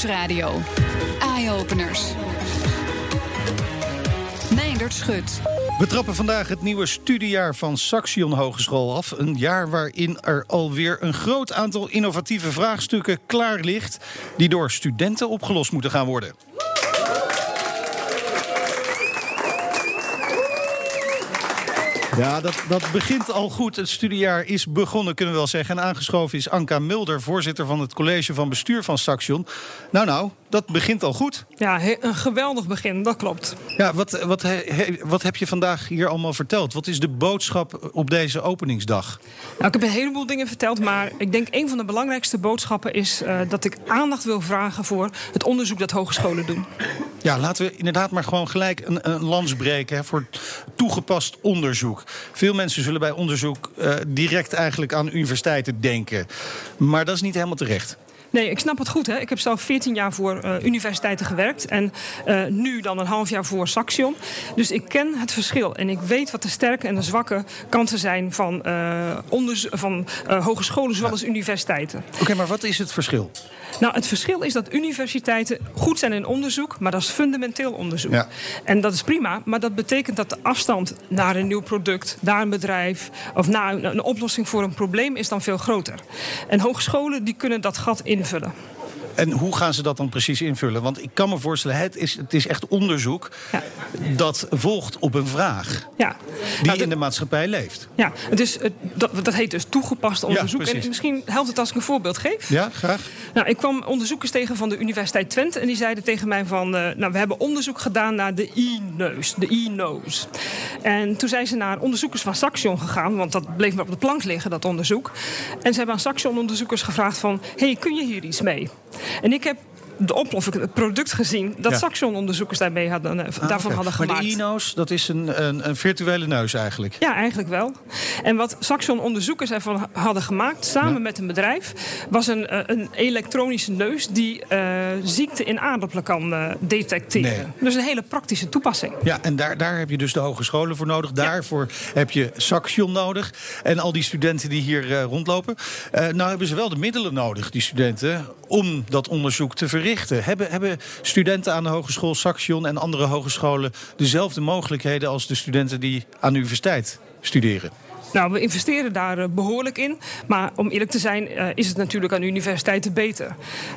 Nieuwsradio. Eye-openers. Schut. We trappen vandaag het nieuwe studiejaar van Saxion Hogeschool af. Een jaar waarin er alweer een groot aantal innovatieve vraagstukken klaar ligt... die door studenten opgelost moeten gaan worden. Ja, dat, dat begint al goed. Het studiejaar is begonnen, kunnen we wel zeggen. En aangeschoven is Anka Mulder, voorzitter van het college van bestuur van Saxion. Nou, nou, dat begint al goed. Ja, een geweldig begin, dat klopt. Ja, wat, wat, wat heb je vandaag hier allemaal verteld? Wat is de boodschap op deze openingsdag? Nou, ik heb een heleboel dingen verteld, maar ik denk een van de belangrijkste boodschappen is uh, dat ik aandacht wil vragen voor het onderzoek dat hogescholen doen. Ja, laten we inderdaad maar gewoon gelijk een, een lans breken hè, voor toegepast onderzoek. Veel mensen zullen bij onderzoek uh, direct eigenlijk aan universiteiten denken. Maar dat is niet helemaal terecht. Nee, ik snap het goed. Hè. Ik heb zelf 14 jaar voor uh, universiteiten gewerkt. En uh, nu dan een half jaar voor Saxion. Dus ik ken het verschil. En ik weet wat de sterke en de zwakke kanten zijn van, uh, van hogescholen zowel als universiteiten. Oké, okay, maar wat is het verschil? Nou, het verschil is dat universiteiten goed zijn in onderzoek, maar dat is fundamenteel onderzoek. Ja. En dat is prima, maar dat betekent dat de afstand naar een nieuw product, naar een bedrijf of naar een, een oplossing voor een probleem is dan veel groter. En hogescholen die kunnen dat gat innfødte. En hoe gaan ze dat dan precies invullen? Want ik kan me voorstellen, het is, het is echt onderzoek ja. dat volgt op een vraag ja. die nou, de, in de maatschappij leeft. Ja, het, dat, dat heet dus toegepast onderzoek. Ja, en misschien helpt het als ik een voorbeeld geef. Ja, graag. Nou, ik kwam onderzoekers tegen van de Universiteit Twente en die zeiden tegen mij van... Uh, nou, we hebben onderzoek gedaan naar de e-neus, de e-nose. En toen zijn ze naar onderzoekers van Saxion gegaan, want dat bleef maar op de plank liggen, dat onderzoek. En ze hebben aan Saxion-onderzoekers gevraagd van... hey, kun je hier iets mee? En ik heb de het product gezien dat ja. Saxion-onderzoekers daarmee hadden, ah, daarvan okay. hadden gemaakt. Maar de e-nose, dat is een, een, een, virtuele neus eigenlijk? Ja, eigenlijk wel. En wat Saxion-onderzoekers ervan hadden gemaakt, samen ja. met een bedrijf, was een, een elektronische neus die uh, ziekte in aardappelen kan detecteren. Nee. Dus een hele praktische toepassing. Ja, en daar, daar heb je dus de hogescholen voor nodig. Daarvoor ja. heb je Saxion nodig. En al die studenten die hier rondlopen. nou hebben ze wel de middelen nodig, die studenten, om dat onderzoek te verrichten. Hebben, hebben studenten aan de Hogeschool Saxion en andere hogescholen dezelfde mogelijkheden als de studenten die aan de universiteit studeren? Nou, we investeren daar uh, behoorlijk in. Maar om eerlijk te zijn, uh, is het natuurlijk aan universiteiten beter.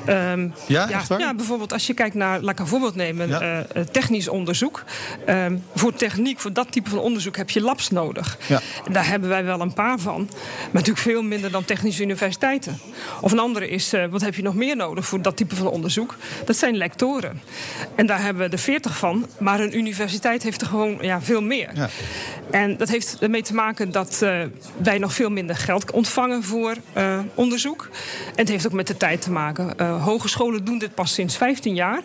Um, ja, ja, ja, bijvoorbeeld als je kijkt naar, laat ik een voorbeeld nemen, ja. uh, technisch onderzoek. Um, voor techniek, voor dat type van onderzoek heb je labs nodig. Ja. En daar hebben wij wel een paar van. Maar natuurlijk veel minder dan technische universiteiten. Of een andere is, wat heb je nog meer nodig voor dat type van onderzoek? Dat zijn lectoren. En daar hebben we er veertig van. Maar een universiteit heeft er gewoon ja, veel meer. Ja. En dat heeft ermee te maken dat wij nog veel minder geld ontvangen voor uh, onderzoek. En het heeft ook met de tijd te maken. Uh, hogescholen doen dit pas sinds 15 jaar.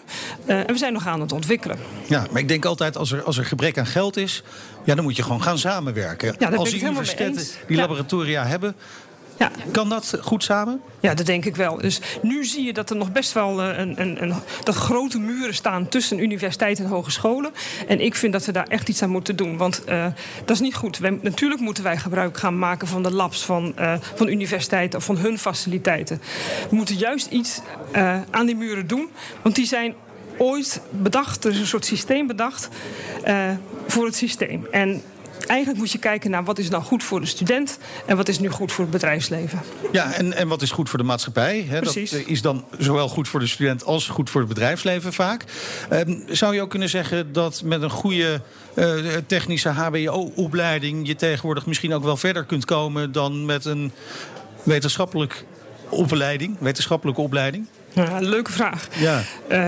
en we zijn nog aan het ontwikkelen. Ja, maar ik denk altijd als er, als er gebrek aan geld is... Ja, dan moet je gewoon gaan samenwerken. Ja, als die universiteiten die laboratoria hebben... Ja. Kan dat goed samen? Ja, dat denk ik wel. Dus nu zie je dat er nog best wel een, een, een, dat grote muren staan tussen universiteiten en hogescholen. En ik vind dat we daar echt iets aan moeten doen. Want uh, dat is niet goed. Wij, natuurlijk moeten wij gebruik gaan maken van de labs van, uh, van universiteiten of van hun faciliteiten. We moeten juist iets uh, aan die muren doen. Want die zijn ooit bedacht, er is een soort systeem bedacht voor het systeem. En eigenlijk moet je kijken naar wat is nou goed voor de student en wat is nu goed voor het bedrijfsleven. Ja, en, en wat is goed voor de maatschappij? Hè? Precies. Dat is dan zowel goed voor de student als goed voor het bedrijfsleven vaak. Uh, zou je ook kunnen zeggen dat met een goede uh, technische HBO-opleiding je tegenwoordig misschien ook wel verder kunt komen dan met een wetenschappelijk opleiding, wetenschappelijke opleiding? Ja, leuke vraag. Ja.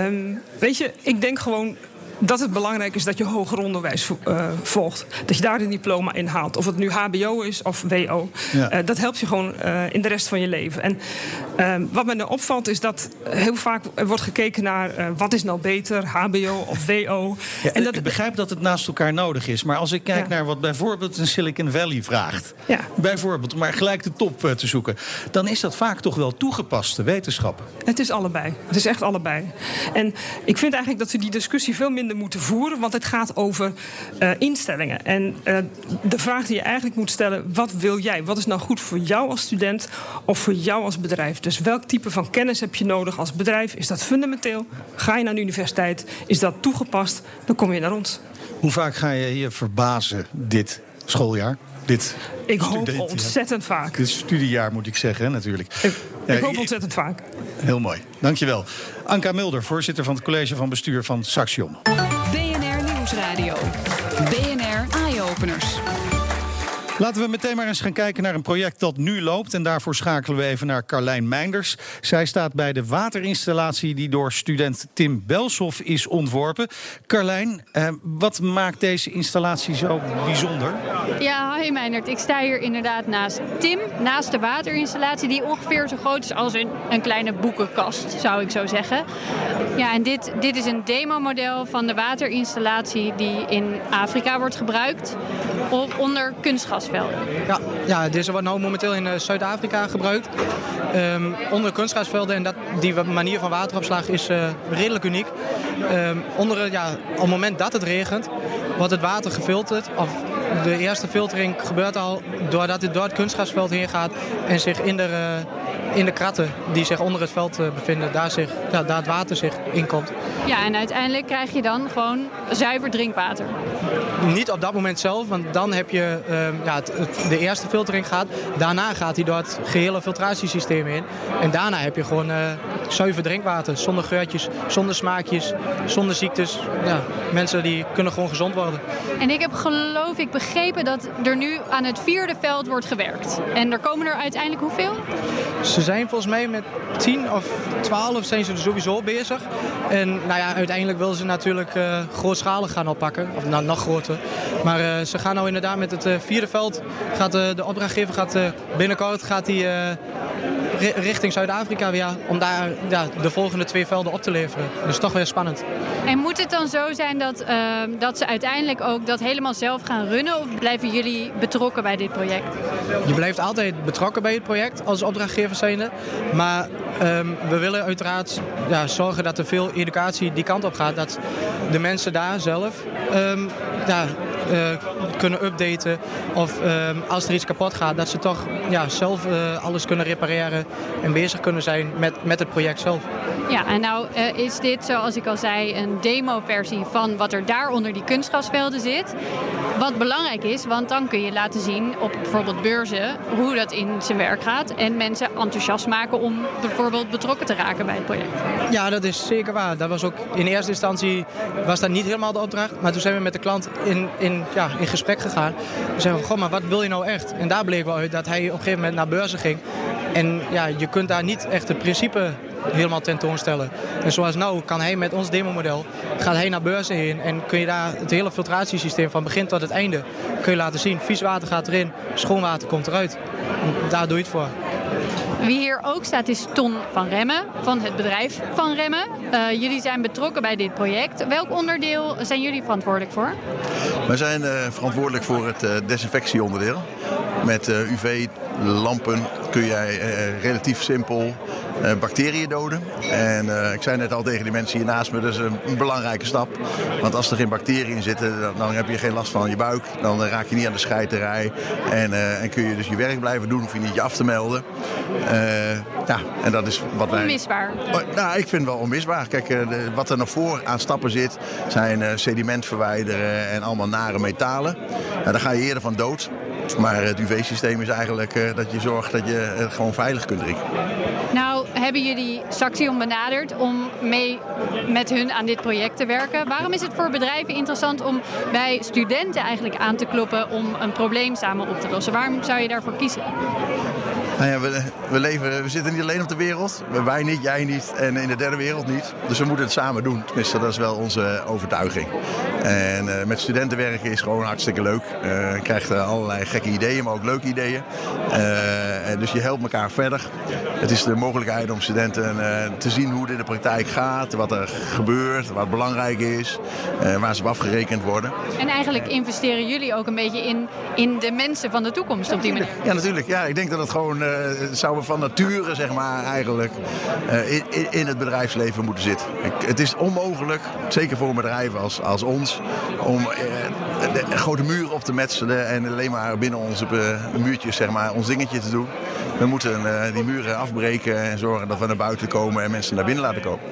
Um, weet je, ik denk gewoon dat het belangrijk is dat je hoger onderwijs uh, volgt. Dat je daar een diploma in haalt. Of het nu HBO is of WO. Ja. Uh, dat helpt je gewoon uh, in de rest van je leven. En wat me nou opvalt is dat heel vaak wordt gekeken naar wat is nou beter, HBO of WO. Ja, en dat, ik begrijp dat het naast elkaar nodig is. Maar als ik kijk naar wat bijvoorbeeld een Silicon Valley vraagt. Bijvoorbeeld, om maar gelijk de top te zoeken. Dan is dat vaak toch wel toegepaste wetenschap. Het is allebei. Het is echt allebei. En ik vind eigenlijk dat we die discussie veel minder moeten voeren, want het gaat over uh, instellingen. En uh, de vraag die je eigenlijk moet stellen: wat wil jij? Wat is nou goed voor jou als student of voor jou als bedrijf? Dus welk type van kennis heb je nodig als bedrijf? Is dat fundamenteel? Ga je naar de universiteit? Is dat toegepast? Dan kom je naar ons. Hoe vaak ga je je verbazen dit schooljaar? Dit ik hoop ontzettend vaak. Dit studiejaar moet ik zeggen, natuurlijk. Ik, ik hoop ontzettend vaak. Heel mooi. Dankjewel. Anka Mulder, voorzitter van het college van bestuur van Saxion. BNR Nieuwsradio. BNR Eye Openers. Laten we meteen maar eens gaan kijken naar een project dat nu loopt. En daarvoor schakelen we even naar Carlijn Meinders. Zij staat bij de waterinstallatie die door student Tim Belshoff is ontworpen. Carlijn, eh, wat maakt deze installatie zo bijzonder? Ja, hi Meindert. Ik sta hier inderdaad naast Tim, naast de waterinstallatie... die ongeveer zo groot is als een, een kleine boekenkast, zou ik zo zeggen. Ja, en dit, dit is een demomodel van de waterinstallatie... die in Afrika wordt gebruikt onder kunstgas ja, ja, deze wordt nu momenteel in eh, Zuid-Afrika gebruikt. Um, onder kunstgrasvelden en dat, die manier van wateropslag is uh, redelijk uniek. Um, onder, ja, op het moment dat het regent, wordt het water gefilterd. Of de eerste filtering gebeurt al doordat het door het kunstgrasveld heen gaat en zich in de, uh, in de kratten die zich onder het veld bevinden, daar, zich, ja, daar het water zich in komt. Ja, en uiteindelijk krijg je dan gewoon zuiver drinkwater. Niet op dat moment zelf, want dan heb je uh, ja, het, de eerste filtering gaat. Daarna gaat hij door het gehele filtratiesysteem in. En daarna heb je gewoon uh, zuiver drinkwater. Zonder geurtjes, zonder smaakjes, zonder ziektes. Ja, mensen die kunnen gewoon gezond worden. En ik heb geloof ik begrepen dat er nu aan het vierde veld wordt gewerkt. En er komen er uiteindelijk hoeveel? Ze zijn volgens mij met 10 of 12 zijn ze er sowieso bezig. En nou ja, uiteindelijk willen ze natuurlijk uh, grootschalig gaan oppakken. Of nou, nog groter. Maar uh, ze gaan nou inderdaad met het uh, vierde veld. Gaat, de opdrachtgever gaat binnenkort gaat die, richting Zuid-Afrika weer. Om daar ja, de volgende twee velden op te leveren. Dus toch weer spannend. En moet het dan zo zijn dat, dat ze uiteindelijk ook dat helemaal zelf gaan runnen? Of blijven jullie betrokken bij dit project? Je blijft altijd betrokken bij het project als opdrachtgever zijnde. Maar um, we willen uiteraard ja, zorgen dat er veel educatie die kant op gaat. Dat de mensen daar zelf um, ja, kunnen updaten. Of um, als er iets kapot gaat, dat ze toch ja, zelf uh, alles kunnen repareren. En bezig kunnen zijn met, met het project zelf. Ja, en nou is dit, zoals ik al zei, een demo-versie van wat er daar onder die kunstgrasvelden zit. Wat belangrijk is, want dan kun je laten zien op bijvoorbeeld beurzen hoe dat in zijn werk gaat. En mensen enthousiast maken om bijvoorbeeld betrokken te raken bij het project. Ja, dat is zeker waar. Dat was ook in eerste instantie was dat niet helemaal de opdracht. Maar toen zijn we met de klant in, in, ja, in gesprek gegaan. We zeiden goh, maar wat wil je nou echt? En daar bleek wel uit dat hij op een gegeven moment naar beurzen ging. En ja, je kunt daar niet echt het principe helemaal tentoonstellen. En zoals nou kan hij met ons demomodel, gaat hij naar beurzen heen en kun je daar het hele filtratiesysteem van begin tot het einde kun je laten zien. Vies water gaat erin, schoon water komt eruit. En daar doe je het voor. Wie hier ook staat is Ton van Remmen, van het bedrijf Van Remmen. Uh, jullie zijn betrokken bij dit project. Welk onderdeel zijn jullie verantwoordelijk voor? Wij zijn uh, verantwoordelijk voor het uh, desinfectieonderdeel. Met UV-lampen kun jij relatief simpel bacteriën doden. En uh, ik zei net al tegen die mensen hier naast me, dat is een, een belangrijke stap. Want als er geen bacteriën zitten, dan, dan, heb je geen last van je buik. Dan raak je niet aan de scheiterij. En, uh, en kun je dus je werk blijven doen, hoef je niet je af te melden. ja, en dat is wat wij... Onmisbaar. Oh, nou, ik vind het wel onmisbaar. Kijk, de, wat er nog voor aan stappen zit, zijn sediment verwijderen en allemaal nare metalen. Nou, daar ga je eerder van dood. Maar het UV-systeem is eigenlijk uh, dat je zorgt dat je het gewoon veilig kunt drinken. Nou, hebben jullie Saxion benaderd om mee met hun aan dit project te werken. Waarom is het voor bedrijven interessant om bij studenten eigenlijk aan te kloppen om een probleem samen op te lossen? Waarom zou je daarvoor kiezen? Nou ja, we, we, leven, we zitten niet alleen op de wereld. Wij niet, jij niet en in de derde wereld niet. Dus we moeten het samen doen. Tenminste, dat is wel onze overtuiging. En uh, met studenten werken is gewoon hartstikke leuk. Uh, je krijgt allerlei gekke ideeën, maar ook leuke ideeën. Uh, dus je helpt elkaar verder. Het is de mogelijkheid om studenten te zien hoe dit in de praktijk gaat, wat er gebeurt, wat belangrijk is, waar ze op afgerekend worden. En eigenlijk investeren jullie ook een beetje in, in de mensen van de toekomst op die manier? Ja, natuurlijk. Ja, ik denk dat het gewoon zou van nature, zeg maar, eigenlijk in, in, het bedrijfsleven moeten zitten. Het is onmogelijk, zeker voor een bedrijf als, als ons, om een grote muur op te metselen en alleen maar binnen onze muurtjes zeg maar, ons dingetje te doen. We moeten die muren afbreken en zorgen dat we naar buiten komen en mensen naar binnen laten komen.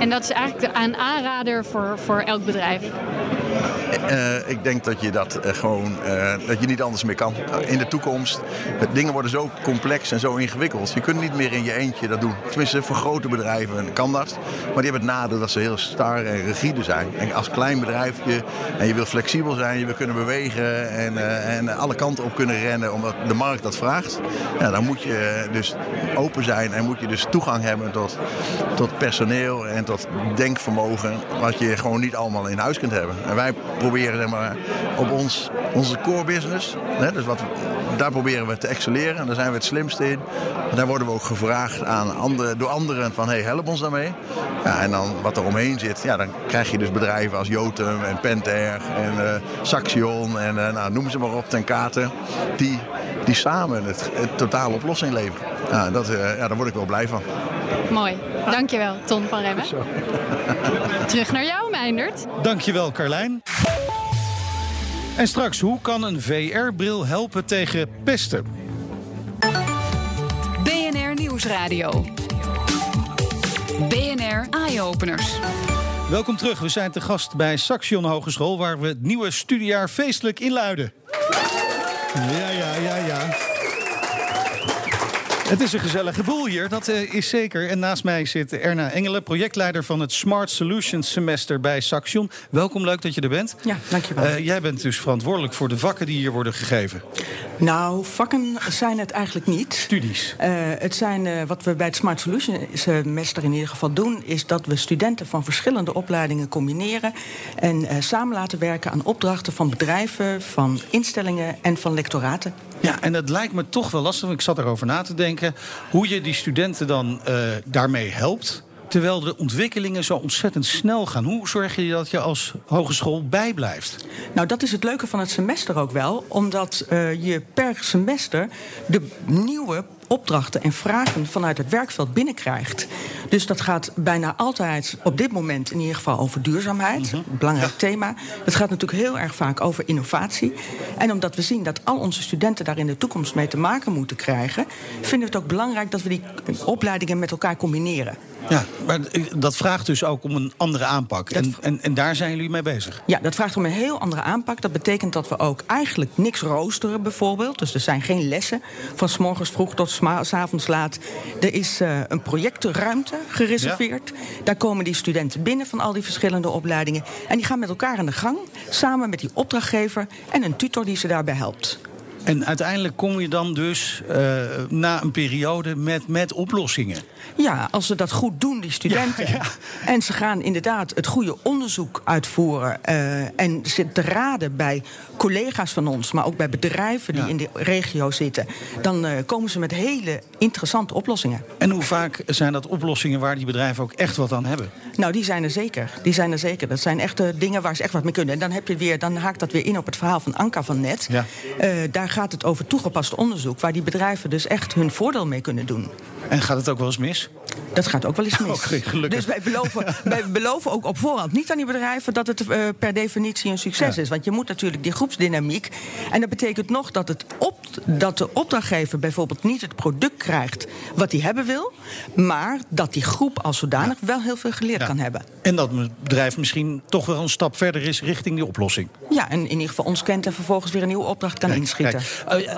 En dat is eigenlijk een aanrader voor, voor elk bedrijf? Uh, ik denk dat je dat uh, gewoon uh, dat je niet anders meer kan. In de toekomst, dingen worden zo complex en zo ingewikkeld. Je kunt niet meer in je eentje dat doen. Tenminste, voor grote bedrijven kan dat. Maar die hebben het nadeel dat ze heel star en rigide zijn. En als klein bedrijfje en je wil flexibel zijn, je wil kunnen bewegen en, en alle kanten op kunnen rennen omdat de markt dat vraagt. Ja, dan moet je dus open zijn en moet je dus toegang hebben tot, tot personeel en tot denkvermogen. Wat je gewoon niet allemaal in huis kunt hebben. En wij proberen zeg maar, op ons, onze core business, hè, dus wat, daar proberen we te excelleren. En daar zijn we het slimste in. Daar worden we ook gevraagd aan andere, door anderen van hey, help ons daarmee. Ja, en dan wat er omheen zit, ja, dan krijg je dus bedrijven als Jotum en Pentair en uh, Saxion en uh, nou, noem ze maar op, ten kate. Die, die samen het, totale oplossing leveren. Ja, dat, uh, ja, daar word ik wel blij van. Mooi. Dankjewel, Ton van Remmen. Terug naar jou, Meindert. Dankjewel, Carlijn. En straks, hoe kan een VR-bril helpen tegen pesten? BNR Nieuwsradio. BNR Eye-Openers. Welkom terug. We zijn te gast bij Saxion Hogeschool... waar we het nieuwe studiejaar feestelijk inluiden. Ja, ja, ja, ja. Het is een gezellige boel hier, dat uh, is zeker. En naast mij zit Erna Engelen, projectleider van het Smart Solutions semester bij Saxion. Welkom, leuk dat je er bent. Ja, dankjewel. Uh, jij bent dus verantwoordelijk voor de vakken die hier worden gegeven. Nou, vakken zijn het eigenlijk niet. Studies? Uh, het zijn, wat we bij het Smart Solutions semester in ieder geval doen... is dat we studenten van verschillende opleidingen combineren... en samen laten werken aan opdrachten van bedrijven, van instellingen en van lectoraten. Ja, en het lijkt me toch wel lastig, ik zat erover na te denken... hoe je die studenten dan uh, daarmee helpt... terwijl de ontwikkelingen zo ontzettend snel gaan. Hoe zorg je dat je als hogeschool bijblijft? Nou, dat is het leuke van het semester ook wel. Omdat uh, je per semester de nieuwe opdrachten en vragen vanuit het werkveld binnenkrijgt. Dus dat gaat bijna altijd op dit moment in ieder geval over duurzaamheid. Een belangrijk thema. Het gaat natuurlijk heel erg vaak over innovatie. En omdat we zien dat al onze studenten daar in de toekomst mee te maken moeten krijgen, vinden we het ook belangrijk dat we die opleidingen met elkaar combineren. Ja, maar dat vraagt dus ook om een andere aanpak. En, en, en, daar zijn jullie mee bezig? Ja, dat vraagt om een heel andere aanpak. Dat betekent dat we ook eigenlijk niks roosteren bijvoorbeeld. Dus er zijn geen lessen van s morgens vroeg tot s avonds laat. Er is uh, een projectenruimte gereserveerd. Daar komen die studenten binnen van al die verschillende opleidingen. En die gaan met elkaar aan de gang. Samen met die opdrachtgever en een tutor die ze daarbij helpt. En uiteindelijk kom je dan dus uh, na een periode met, met oplossingen. Ja, als ze dat goed doen, die studenten. Ja, ja. En ze gaan inderdaad het goede onderzoek uitvoeren. Uh, en zitten raden bij collega's van ons, maar ook bij bedrijven die ja. in de regio zitten. Dan uh, komen ze met hele interessante oplossingen. En hoe vaak zijn dat oplossingen waar die bedrijven ook echt wat aan hebben? Nou, die zijn er zeker. Die zijn er zeker. Dat zijn echt dingen waar ze echt wat mee kunnen. En dan heb je weer, dan haakt dat weer in op het verhaal van Anka van net. Ja. daar gaat het over toegepast onderzoek, waar die bedrijven dus echt hun voordeel mee kunnen doen. En gaat het ook wel eens mis? Dat gaat ook wel eens mis. Oh, dus wij beloven, wij beloven ook op voorhand niet aan die bedrijven dat het uh, per definitie een succes ja. is. Want je moet natuurlijk die groepsdynamiek. En dat betekent nog dat, het op, dat de opdrachtgever bijvoorbeeld niet het product krijgt wat hij hebben wil. Maar dat die groep als zodanig ja. wel heel veel geleerd ja. kan hebben. En dat het bedrijf misschien toch wel een stap verder is richting die oplossing. Ja, en in ieder geval ons kent en vervolgens weer een nieuwe opdracht kan inschieten. Kijk.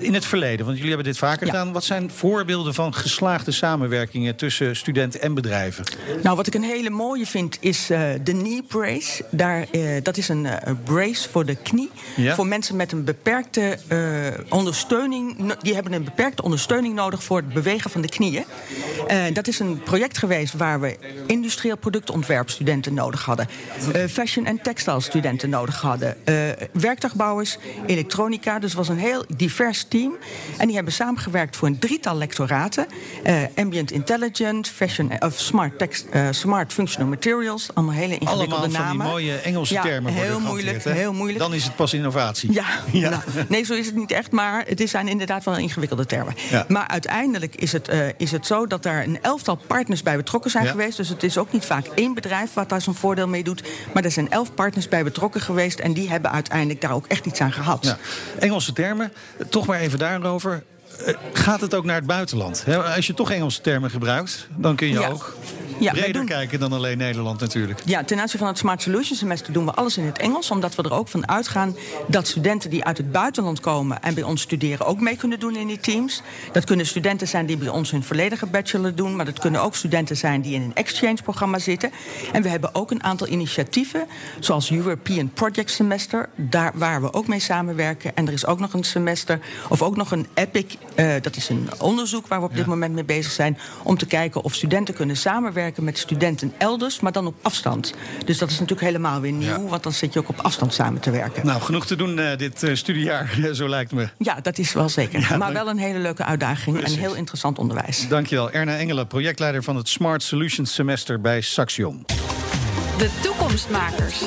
In het verleden, want jullie hebben dit vaker gedaan. Wat zijn voorbeelden van van geslaagde samenwerkingen tussen studenten en bedrijven? Nou, wat ik een hele mooie vind is uh, de knee brace. Daar, uh, dat is een uh, brace voor de knie. Ja? Voor mensen met een beperkte ondersteuning. Die hebben een beperkte ondersteuning nodig voor het bewegen van de knieën. dat is een project geweest waar we industrieel productontwerpstudenten nodig hadden. fashion- en textile studenten nodig hadden. werktuigbouwers, elektronica. Dus het was een heel divers team. En die hebben samengewerkt voor een drietal lectoraten. Ambient intelligence, fashion of smart, text, smart functional materials. Allemaal hele ingewikkelde Allemaal van namen. die mooie Engelse ja, termen heel moeilijk, heel moeilijk. Dan is het pas innovatie. Ja, ja. Nou, nee, zo is het niet echt, maar het zijn inderdaad wel ingewikkelde termen. Ja. Maar uiteindelijk is het, uh, is het zo dat daar een elftal partners bij betrokken zijn Ja. geweest. Dus het is ook niet vaak één bedrijf wat daar zijn voordeel mee doet. Maar er zijn elf partners bij betrokken geweest. En die hebben uiteindelijk daar ook echt iets aan gehad. Ja. Engelse termen, toch maar even daarover. Eh, Gaat het ook naar het buitenland? Als je toch Engelse termen gebruikt, dan kun je Ja. ook Ja, breder doen- kijken dan alleen Nederland natuurlijk. Ja, ten aanzien van het Smart Solutions semester doen we alles in het Engels. Omdat we er ook van uitgaan dat studenten die uit het buitenland komen en bij ons studeren ook mee kunnen doen in die teams. Dat kunnen studenten zijn die bij ons hun volledige bachelor doen. Maar dat kunnen ook studenten zijn die in een exchange-programma zitten. En we hebben ook een aantal initiatieven, zoals European Project Semester, daar waar we ook mee samenwerken. En er is ook nog een semester, of ook nog een EPIC, eh, dat is een onderzoek waar we op dit moment mee bezig zijn. Om te kijken of studenten kunnen samenwerken met studenten elders, maar dan op afstand. Dus dat is natuurlijk helemaal weer nieuw, want dan zit je ook op afstand samen te werken. Nou, genoeg te doen eh, dit eh, studiejaar, zo lijkt me. Ja, dat is wel zeker. Ja, maar dank- wel een hele leuke uitdaging Precies. en heel interessant onderwijs. Dankjewel. Erna Engelen, projectleider van het Smart Solutions Semester bij Saxion. De toekomstmakers.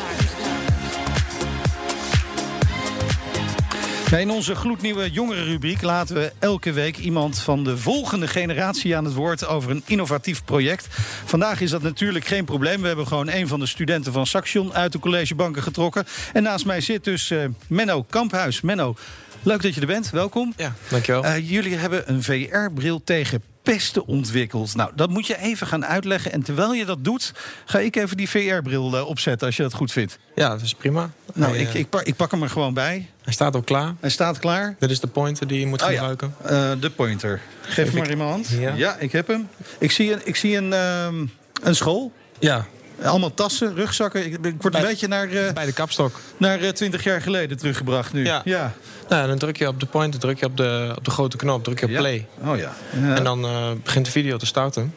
In onze gloednieuwe jongerenrubriek laten we elke week iemand van de volgende generatie aan het woord over een innovatief project. Vandaag is dat natuurlijk geen probleem. We hebben gewoon een van de studenten van Saxion uit de collegebanken getrokken. En naast mij zit dus eh, Menno Kamphuis. Menno, leuk dat je er bent. Welkom. Ja, dankjewel. Eh, jullie hebben een VR-bril tegen pesten ontwikkeld. Nou, dat moet je even gaan uitleggen. En terwijl je dat doet, ga ik even die VR-bril eh, opzetten als je dat goed vindt. ja, dat is prima. Nou, ik, eh, ik, pak, ik pak hem er gewoon bij. hij staat ook klaar. Hij staat klaar. Dit is de pointer die je moet Oh ja, gebruiken. eh, de pointer. Geef hem maar in mijn hand. Ja. Ja, ik heb hem. Ik zie een, ik zie een, ehm, een school. Ja, Allemaal tassen, rugzakken. Ik, ik word een beetje naar, eh, bij de kapstok. naar eh, 20 jaar geleden teruggebracht nu. Ja. ja. Nou, dan druk je op de pointer, druk je op de, op de grote knop, druk je op Ja. play. Oh ja. En dan eh, begint de video te starten.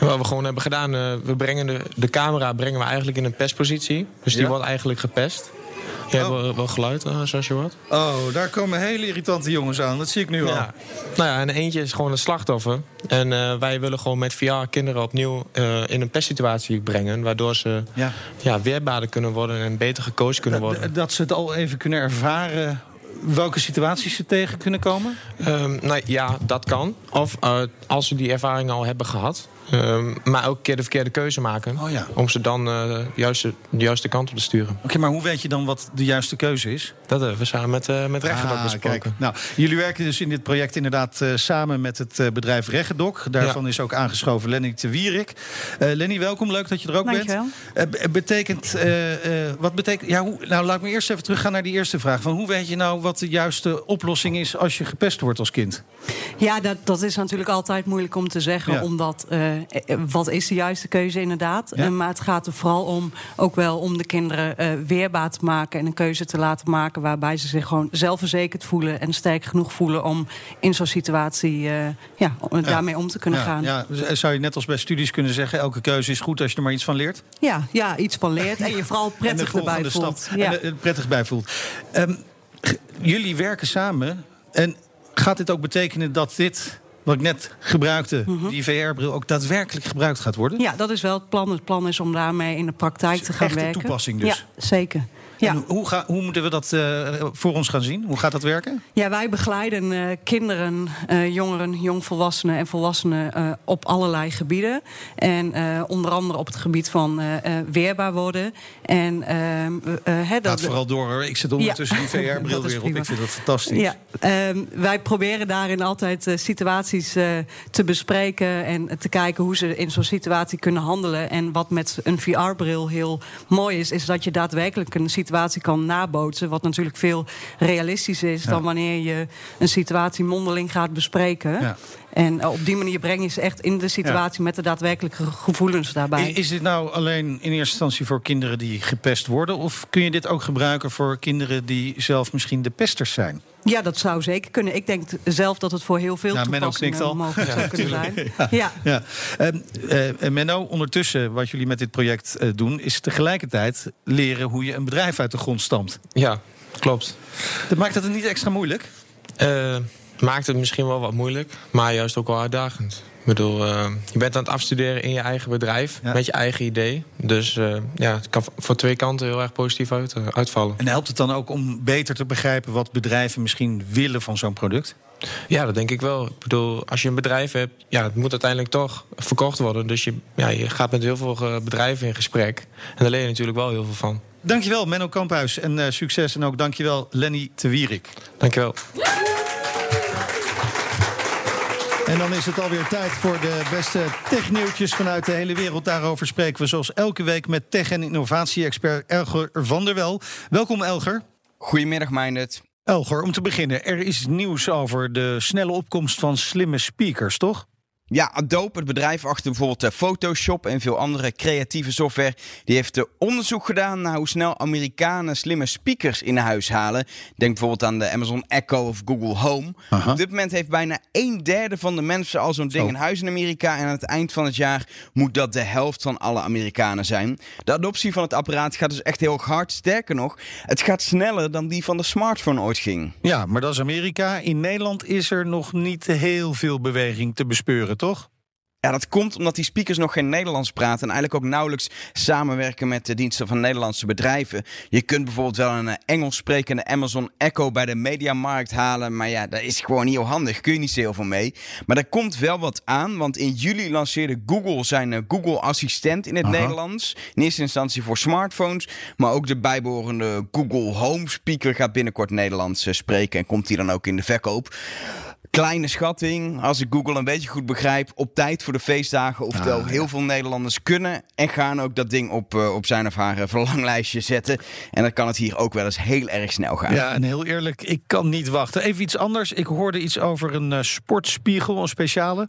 En wat we gewoon hebben gedaan, we brengen de, de camera brengen we eigenlijk in een pestpositie. Dus die wordt eigenlijk gepest. Je hebt wel, wel geluid, eh, zoals je hoort. Oh, daar komen hele irritante jongens aan. Dat zie ik nu al. Ja. Nou ja, en eentje is gewoon een slachtoffer. En eh, wij willen gewoon met VR kinderen opnieuw eh, in een pestsituatie brengen. Waardoor ze Ja. ja, weerbaarder kunnen worden en beter gecoacht kunnen worden. Dat, dat ze het al even kunnen ervaren welke situaties ze tegen kunnen komen. Ehm, nou ja, dat kan. Of als ze die ervaring al hebben gehad. Ehm, maar elke keer de verkeerde keuze maken. Oh ja. Om ze dan eh, juist de, de juiste kant op te sturen. Oké, maar hoe weet je dan wat de juiste keuze is? Dat hebben we samen met, eh met Ah, besproken. kijk. Nou, jullie werken dus in dit project inderdaad eh, samen met het eh, bedrijf Reggedoc. Daarvan is ook aangeschoven Lenny de Wierik. Eh, Lenny, welkom. Leuk dat je er ook Dankjewel. bent. Eh, betekent, eh, eh, wat betekent, ja, hoe, nou laat me eerst even teruggaan naar die eerste vraag. Van hoe weet je nou wat de juiste oplossing is als je gepest wordt als kind? Ja, dat, dat is natuurlijk altijd moeilijk om te zeggen. Ja. Omdat, wat is de juiste keuze inderdaad? Ja. Eh, maar het gaat er vooral om, ook wel om de kinderen eh, weerbaar te maken... en een keuze te laten maken waarbij ze zich gewoon zelfverzekerd voelen... en sterk genoeg voelen om in zo'n situatie eh, ja, om- daarmee om te kunnen ja, gaan. Ja. Ja, zou je net als bij studies kunnen zeggen... elke keuze is goed als je er maar iets van leert? Ja, iets van leert en je vooral prettig erbij voelt. Ja. en er prettig bij voelt. Ehm, jullie werken samen. En gaat dit ook betekenen dat dit, wat ik net gebruikte... die VR-bril ook daadwerkelijk gebruikt gaat worden? Ja, dat is wel het plan. Het plan is om daarmee in de praktijk te gaan werken. toepassing dus. Ja, zeker. Ja. En hoe, ga, hoe moeten we dat eh, voor ons gaan zien? Hoe gaat dat werken? Ja, wij begeleiden eh, kinderen, eh, jongeren, jongvolwassenen en volwassenen op allerlei gebieden. En onder andere op het gebied van weerbaar worden. En, ehm, eh, dat- Gaat vooral door hoor. Ik zit ondertussen Ja. die VR-bril weer op. Ik vind dat fantastisch. Ja, ehm, wij proberen daarin altijd situaties te bespreken en te kijken hoe ze in zo'n situatie kunnen handelen. En wat met een VR-bril heel mooi is, is dat je daadwerkelijk een situatie kan nabootsen. Wat natuurlijk veel realistischer is Ja. dan wanneer je een situatie mondeling gaat bespreken. Ja. En op die manier breng je ze echt in de situatie met de daadwerkelijke gevoelens daarbij. Is, is dit nou alleen in eerste instantie voor kinderen die gepest worden? Of kun je dit ook gebruiken voor kinderen die zelf misschien de pesters zijn? Ja, dat zou zeker kunnen. Ik denk zelf dat het voor heel veel nou, toepassingen mogelijk zou kunnen zijn. Ja. ja. ja. Uh, Menno, ondertussen wat jullie met dit project uh, doen... is tegelijkertijd leren hoe je een bedrijf uit de grond stampt. Ja, klopt. Dat maakt het niet extra moeilijk? Maakt het misschien wel wat moeilijk, maar juist ook wel uitdagend. Ik bedoel, uh, je bent aan het afstuderen in je eigen bedrijf, met je eigen idee. Dus uh, ja, het kan voor twee kanten heel erg positief uit, uh, uitvallen. En helpt het dan ook om beter te begrijpen wat bedrijven misschien willen van zo'n product? Ja, dat denk ik wel. Ik bedoel, als je een bedrijf hebt, ja, het moet uiteindelijk toch verkocht worden. Dus je, ja, je gaat met heel veel bedrijven in gesprek. En daar leer je natuurlijk wel heel veel van. Dankjewel, Menno Kamphuis. En succes. En ook dankjewel, Lenny de Wierik. Dankjewel. En dan is het alweer tijd voor de beste technieuwtjes vanuit de hele wereld. Daarover spreken we zoals elke week met tech- en innovatie-expert Elger van der Wel. Welkom Elger. Goedemiddag Meindert. Elger, om te beginnen, er is nieuws over de snelle opkomst van slimme speakers, toch? Ja, Adobe, het bedrijf achter bijvoorbeeld eh, Photoshop en veel andere creatieve software, die heeft eh, onderzoek gedaan naar hoe snel Amerikanen slimme speakers in huis halen. Denk bijvoorbeeld aan de Amazon Echo of Google Home. Op dit moment heeft bijna een derde van de mensen al zo'n ding in huis in Amerika. En aan het eind van het jaar moet dat de helft van alle Amerikanen zijn. De adoptie van het apparaat gaat dus echt heel hard. Sterker nog, het gaat sneller dan die van de smartphone ooit ging. Ja, maar dat is Amerika. In Nederland is er nog niet heel veel beweging te bespeuren toch? Ja, dat komt omdat die speakers nog geen Nederlands praten en eigenlijk ook nauwelijks samenwerken met de diensten van Nederlandse bedrijven. Je kunt bijvoorbeeld wel een eh, Engels sprekende Amazon Echo bij de mediamarkt halen, maar ja, dat is gewoon niet heel handig. Kun je niet zo heel veel mee. Maar er komt wel wat aan, want in juli lanceerde Google zijn eh, Google Assistent in het Nederlands. In eerste instantie voor smartphones, maar ook de bijbehorende Google Home speaker gaat binnenkort Nederlands eh, spreken en komt die dan ook in de verkoop. Kleine schatting, als ik Google een beetje goed begrijp, op tijd voor de feestdagen. Oftewel, ah, heel veel Nederlanders kunnen en gaan ook dat ding op, uh, op zijn of haar verlanglijstje zetten. En dan kan het hier ook wel eens heel erg snel gaan. Ja, en heel eerlijk, ik kan niet wachten. Even iets anders. Ik hoorde iets over een uh, sportspiegel, een speciale.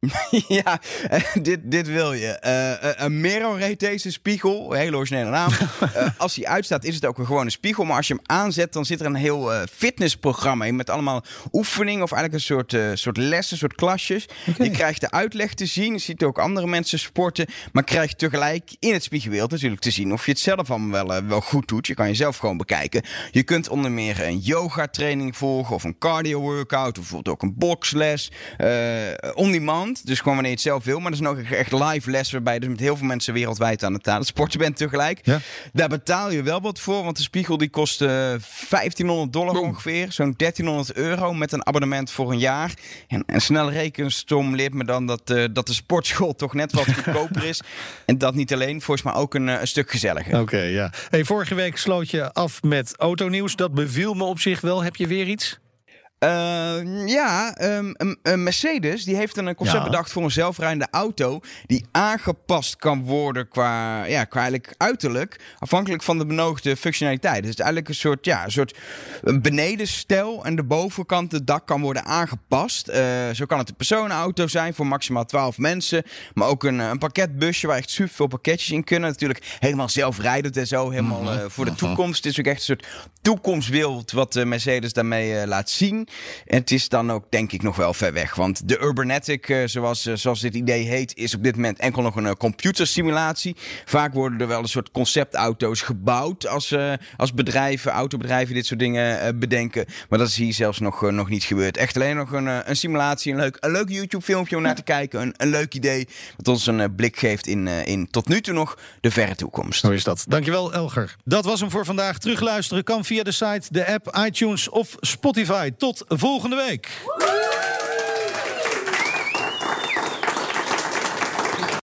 ja, uh, dit, dit wil je. Uh, een Mero heet deze spiegel. Hele originele naam. als hij uitstaat is het ook een gewone spiegel. Maar als je hem aanzet, dan zit er een heel fitnessprogramma in. Met allemaal oefeningen of eigenlijk een soort, soort lessen, soort klasjes. Je krijgt de uitleg te zien. Je ziet ook andere mensen sporten. Maar krijgt tegelijk in het spiegelbeeld natuurlijk te zien of je het zelf allemaal wel, wel goed doet. Je kan jezelf gewoon bekijken. Je kunt onder meer een yoga training volgen. Of een cardio workout. Of bijvoorbeeld ook een boxles. on demand. Dus gewoon wanneer je het zelf wil. Maar dat is nog echt live les waarbij je dus met heel veel mensen wereldwijd aan het, het sporten bent tegelijk. Ja. Daar betaal je wel wat voor. Want de spiegel die kost 1500 dollar ongeveer. Zo'n 1300 euro met een abonnement voor een jaar. En een snelle rekenstom leert me dan dat, uh, dat de sportschool toch net wat goedkoper is. En dat niet alleen, volgens mij ook een, een stuk gezelliger. Oké, ja. Hey, vorige week sloot je af met autonieuws. Dat beviel me op zich wel. Heb je weer iets? Uh, ja, um, um, Mercedes die heeft een concept bedacht voor een zelfrijdende auto die aangepast kan worden qua, ja, qua eigenlijk uiterlijk, afhankelijk van de benodigde functionaliteit. Dus het is eigenlijk een soort, ja, een soort benedenstel en de bovenkant, het dak kan worden aangepast. Uh, zo kan het een personenauto zijn voor maximaal 12 mensen, maar ook een, een pakketbusje waar echt super veel pakketjes in kunnen. Natuurlijk helemaal zelfrijdend en zo, helemaal uh, voor de toekomst. Het is ook echt een soort toekomstbeeld wat Mercedes daarmee laat zien. Het is dan ook denk ik nog wel ver weg. Want de Urbanetic, uh, zoals, uh, zoals dit idee heet, is op dit moment enkel nog een uh, computersimulatie. Vaak worden er wel een soort conceptauto's gebouwd als, als bedrijven, autobedrijven dit soort dingen bedenken. Maar dat is hier zelfs nog, nog niet gebeurd. Echt alleen nog een, een simulatie, een leuk, een leuk YouTube filmpje om naar te kijken. Een, een leuk idee dat ons een blik geeft in, in tot nu toe nog de verre toekomst. Hoe is dat. Dankjewel Elger. Dat was hem voor vandaag. Terugluisteren kan via de site, de app, iTunes of Spotify volgende week.